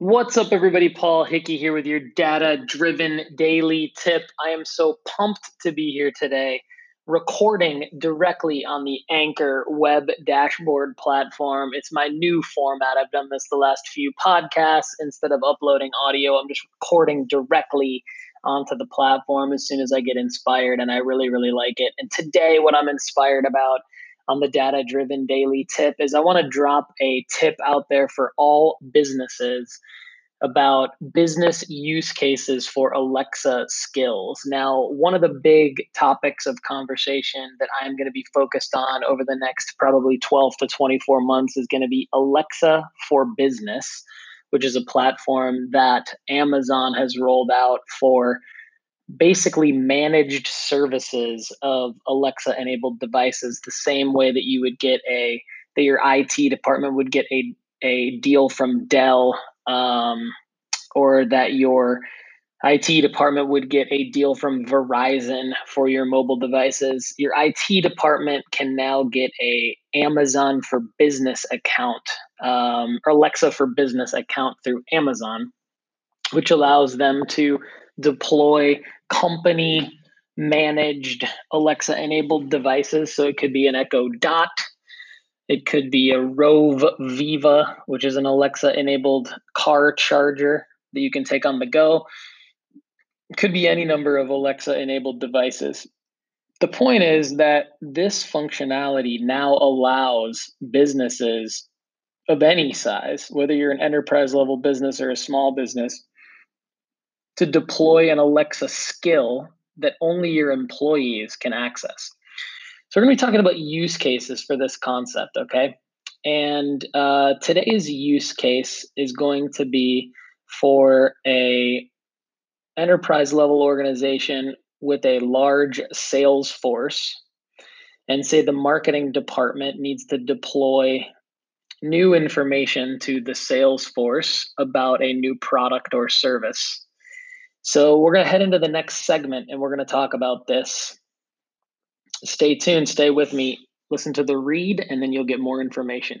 What's up, everybody? Paul Hickey here with your data driven daily tip. I am so pumped to be here today, recording directly on the Anchor web dashboard platform. It's my new format. I've done this the last few podcasts. Instead of uploading audio, I'm just recording directly onto the platform as soon as I get inspired, and I really, really like it. And today, what I'm inspired about on the data driven daily tip is I want to drop a tip out there for all businesses about business use cases for Alexa skills. Now, one of the big topics of conversation that I'm going to be focused on over the next probably 12 to 24 months is going to be Alexa for Business, which is a platform that Amazon has rolled out for basically managed services of Alexa enabled devices the same way that you would get a that your IT department would get a a deal from Dell um, or that your IT department would get a deal from Verizon for your mobile devices. Your IT department can now get a Amazon for Business account um, or Alexa for Business account through Amazon, which allows them to deploy company managed Alexa enabled devices. So it could be an Echo Dot, it could be a Roav Viva, which is an Alexa enabled car charger that you can take on the go. It could be any number of Alexa enabled devices. The point is that this functionality now allows businesses of any size, whether you're an enterprise level business or a small business, to deploy an Alexa skill that only your employees can access. So, we're going to be talking about use cases for this concept, okay? And uh, today's use case is going to be for a enterprise level organization with a large sales force and say the marketing department needs to deploy new information to the sales force about a new product or service so we're going to head into the next segment and we're going to talk about this. Stay tuned, stay with me, listen to the read, and then you'll get more information.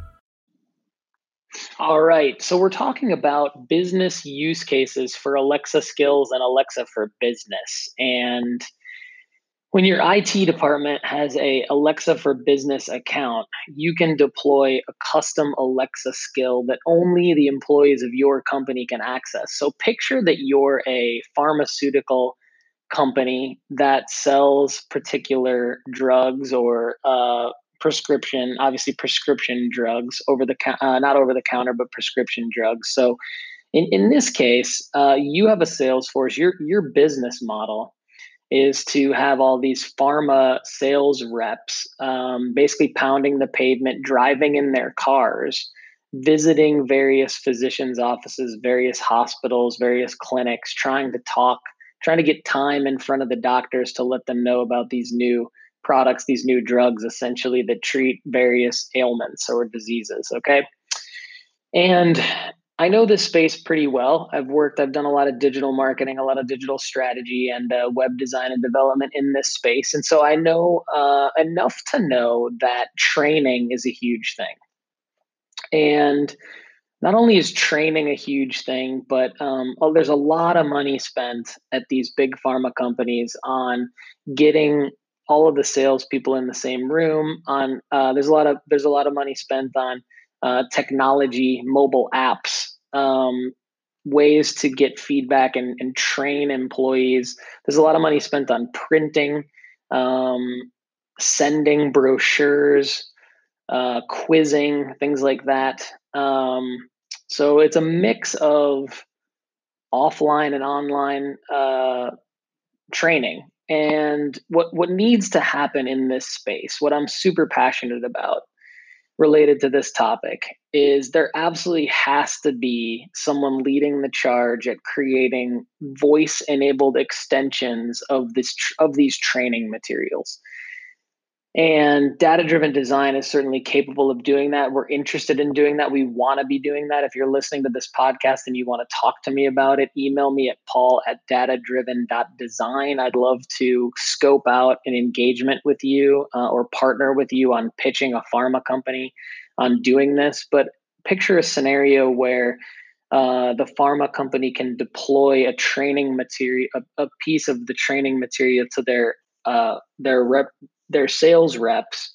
All right. So we're talking about business use cases for Alexa skills and Alexa for business. And when your IT department has a Alexa for business account, you can deploy a custom Alexa skill that only the employees of your company can access. So picture that you're a pharmaceutical company that sells particular drugs or uh, prescription, obviously prescription drugs over the uh, not over the counter, but prescription drugs. So in, in this case, uh, you have a sales force. Your your business model is to have all these pharma sales reps um, basically pounding the pavement, driving in their cars, visiting various physicians' offices, various hospitals, various clinics, trying to talk, trying to get time in front of the doctors to let them know about these new products, these new drugs, essentially that treat various ailments or diseases. Okay. And I know this space pretty well. I've worked, I've done a lot of digital marketing, a lot of digital strategy, and uh, web design and development in this space. And so I know uh, enough to know that training is a huge thing. And not only is training a huge thing, but um, oh, there's a lot of money spent at these big pharma companies on getting all of the salespeople in the same room. On uh, there's a lot of there's a lot of money spent on uh, technology, mobile apps, um, ways to get feedback and, and train employees. There's a lot of money spent on printing, um, sending brochures, uh, quizzing, things like that. Um, so it's a mix of offline and online uh, training and what what needs to happen in this space what i'm super passionate about related to this topic is there absolutely has to be someone leading the charge at creating voice enabled extensions of this of these training materials and data driven design is certainly capable of doing that. We're interested in doing that. We want to be doing that. If you're listening to this podcast and you want to talk to me about it, email me at paul at datadriven.design. I'd love to scope out an engagement with you uh, or partner with you on pitching a pharma company on doing this. But picture a scenario where uh, the pharma company can deploy a training material, a, a piece of the training material to their uh, their rep, their sales reps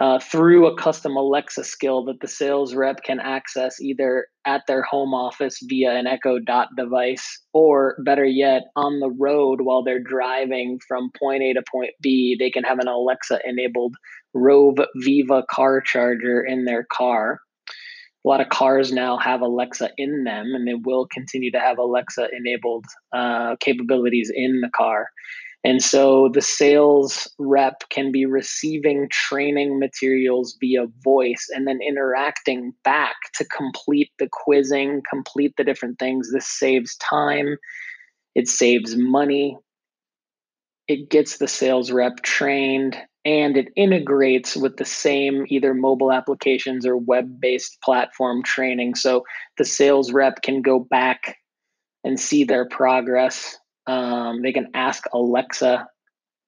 uh, through a custom Alexa skill that the sales rep can access either at their home office via an Echo Dot device, or better yet, on the road while they're driving from point A to point B, they can have an Alexa enabled Roav Viva car charger in their car. A lot of cars now have Alexa in them, and they will continue to have Alexa enabled uh, capabilities in the car. And so the sales rep can be receiving training materials via voice and then interacting back to complete the quizzing, complete the different things. This saves time, it saves money, it gets the sales rep trained, and it integrates with the same either mobile applications or web based platform training. So the sales rep can go back and see their progress um, they can ask Alexa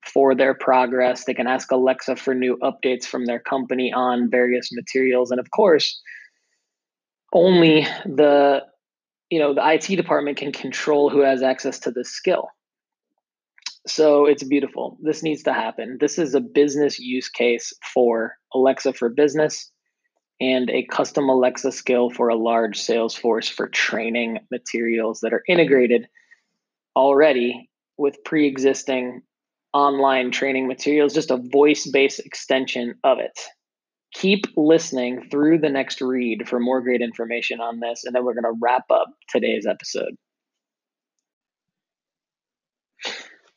for their progress. They can ask Alexa for new updates from their company on various materials. And of course, only the you know the IT department can control who has access to this skill. So it's beautiful. This needs to happen. This is a business use case for Alexa for business and a custom Alexa skill for a large sales force for training materials that are integrated already with pre existing online training materials, just a voice based extension of it. Keep listening through the next read for more great information on this, and then we're going to wrap up today's episode.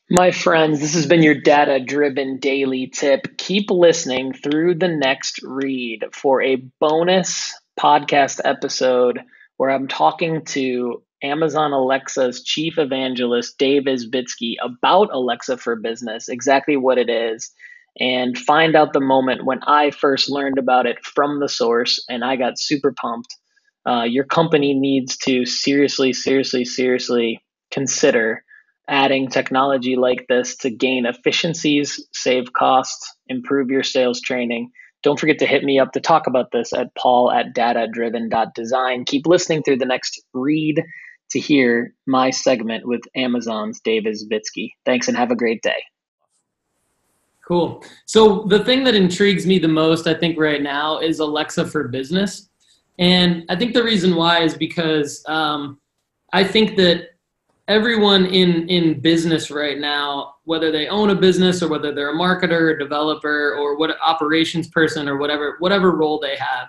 My friends, this has been your data driven daily tip. Keep listening through the next read for a bonus podcast episode where I'm talking to Amazon Alexa's chief evangelist, Dave Isbitski, about Alexa for Business, exactly what it is, and find out the moment when I first learned about it from the source and I got super pumped. Uh, your company needs to seriously, seriously, seriously consider adding technology like this to gain efficiencies, save costs, improve your sales training don't forget to hit me up to talk about this at paul at datadriven.design. Keep listening through the next read to hear my segment with Amazon's Dave Isbitski. Thanks and have a great day. Cool. So the thing that intrigues me the most, I think, right now is Alexa for Business. And I think the reason why is because um, I think that everyone in in business right now whether they own a business or whether they're a marketer a developer or what operations person or whatever whatever role they have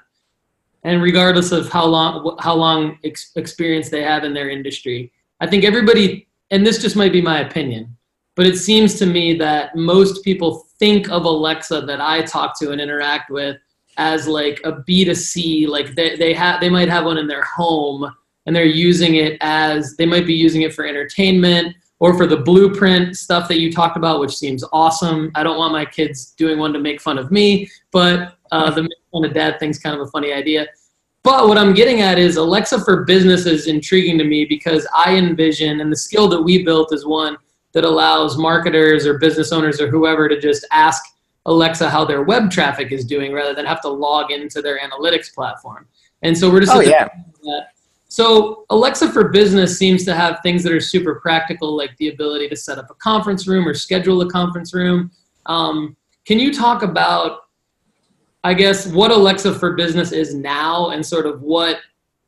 and regardless of how long how long ex- experience they have in their industry i think everybody and this just might be my opinion but it seems to me that most people think of alexa that i talk to and interact with as like a b2c like they, they have they might have one in their home and they're using it as they might be using it for entertainment or for the blueprint stuff that you talked about, which seems awesome. I don't want my kids doing one to make fun of me, but uh, the make fun of dad thing's kind of a funny idea. But what I'm getting at is Alexa for business is intriguing to me because I envision, and the skill that we built is one that allows marketers or business owners or whoever to just ask Alexa how their web traffic is doing rather than have to log into their analytics platform. And so we're just oh, yeah. So Alexa for Business seems to have things that are super practical, like the ability to set up a conference room or schedule a conference room. Um, can you talk about, I guess, what Alexa for Business is now, and sort of what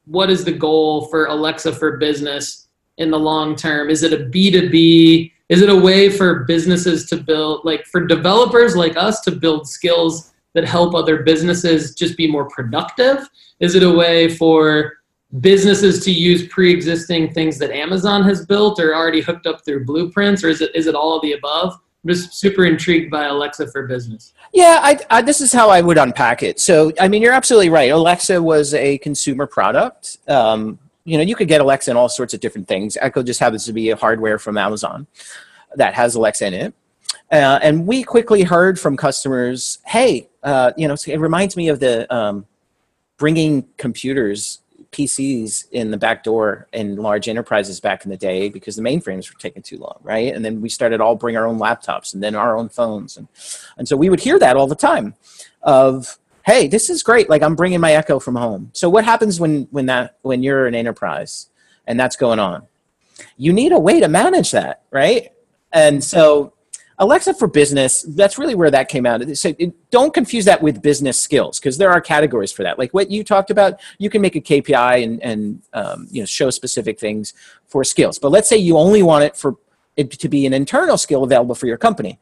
what is the goal for Alexa for Business in the long term? Is it a B two B? Is it a way for businesses to build, like for developers like us, to build skills that help other businesses just be more productive? Is it a way for businesses to use pre-existing things that Amazon has built or already hooked up through blueprints, or is it is it all of the above? I'm just super intrigued by Alexa for Business. Yeah, I, I, this is how I would unpack it. So, I mean, you're absolutely right. Alexa was a consumer product. Um, you know, you could get Alexa in all sorts of different things. Echo just happens to be a hardware from Amazon that has Alexa in it. Uh, and we quickly heard from customers, hey, uh, you know, it reminds me of the um, bringing computers PCs in the back door in large enterprises back in the day because the mainframes were taking too long, right? And then we started all bring our own laptops and then our own phones, and and so we would hear that all the time, of hey, this is great. Like I'm bringing my Echo from home. So what happens when when that when you're an enterprise and that's going on? You need a way to manage that, right? And so Alexa for business, that's really where that came out. So don't confuse that with business skills because there are categories for that. Like what you talked about, you can make a KPI and, and um, you know, show specific things for skills. But let's say you only want it for it to be an internal skill available for your company.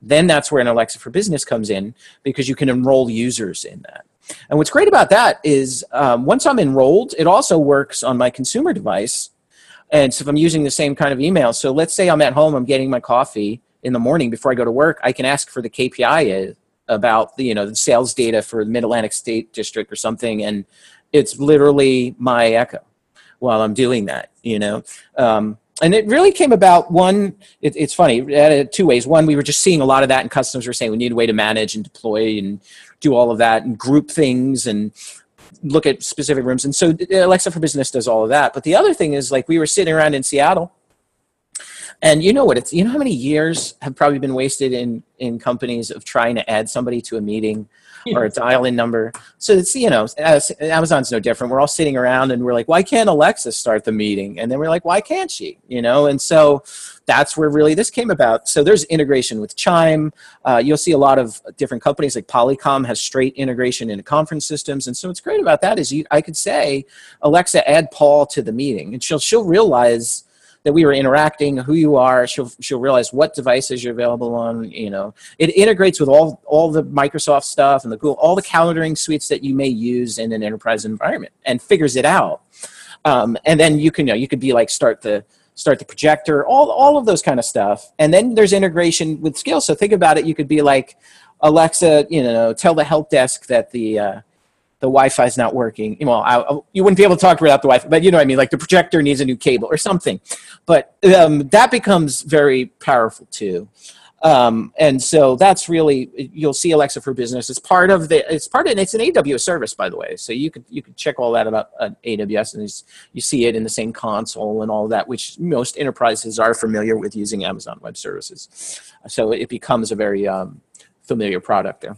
Then that's where an Alexa for business comes in because you can enroll users in that. And what's great about that is um, once I'm enrolled, it also works on my consumer device. And so if I'm using the same kind of email, so let's say I'm at home, I'm getting my coffee in the morning before I go to work, I can ask for the KPI about the you know the sales data for the Mid Atlantic State District or something, and it's literally my echo while I'm doing that. You know. Um, and it really came about one it, it's funny two ways one we were just seeing a lot of that and customers were saying we need a way to manage and deploy and do all of that and group things and look at specific rooms and so alexa for business does all of that but the other thing is like we were sitting around in seattle and you know what? It's you know how many years have probably been wasted in in companies of trying to add somebody to a meeting or a dial-in number. So it's you know Amazon's no different. We're all sitting around and we're like, why can't Alexa start the meeting? And then we're like, why can't she? You know, and so that's where really this came about. So there's integration with Chime. Uh, you'll see a lot of different companies like Polycom has straight integration into conference systems. And so what's great about that is you, I could say, Alexa, add Paul to the meeting, and she'll she'll realize that we were interacting, who you are. She'll she'll realize what devices you're available on. You know, it integrates with all all the Microsoft stuff and the Google, all the calendaring suites that you may use in an enterprise environment, and figures it out. Um, and then you can you know you could be like start the start the projector, all all of those kind of stuff. And then there's integration with skills. So think about it. You could be like Alexa, you know, tell the help desk that the uh, the Wi-Fi is not working. Well, I, you wouldn't be able to talk without the Wi-Fi, but you know what I mean. Like the projector needs a new cable or something. But um, that becomes very powerful too. Um, and so that's really you'll see Alexa for Business. It's part of the. It's part of. It's an AWS service, by the way. So you could you could check all that about AWS, and you see it in the same console and all that, which most enterprises are familiar with using Amazon Web Services. So it becomes a very um, familiar product there.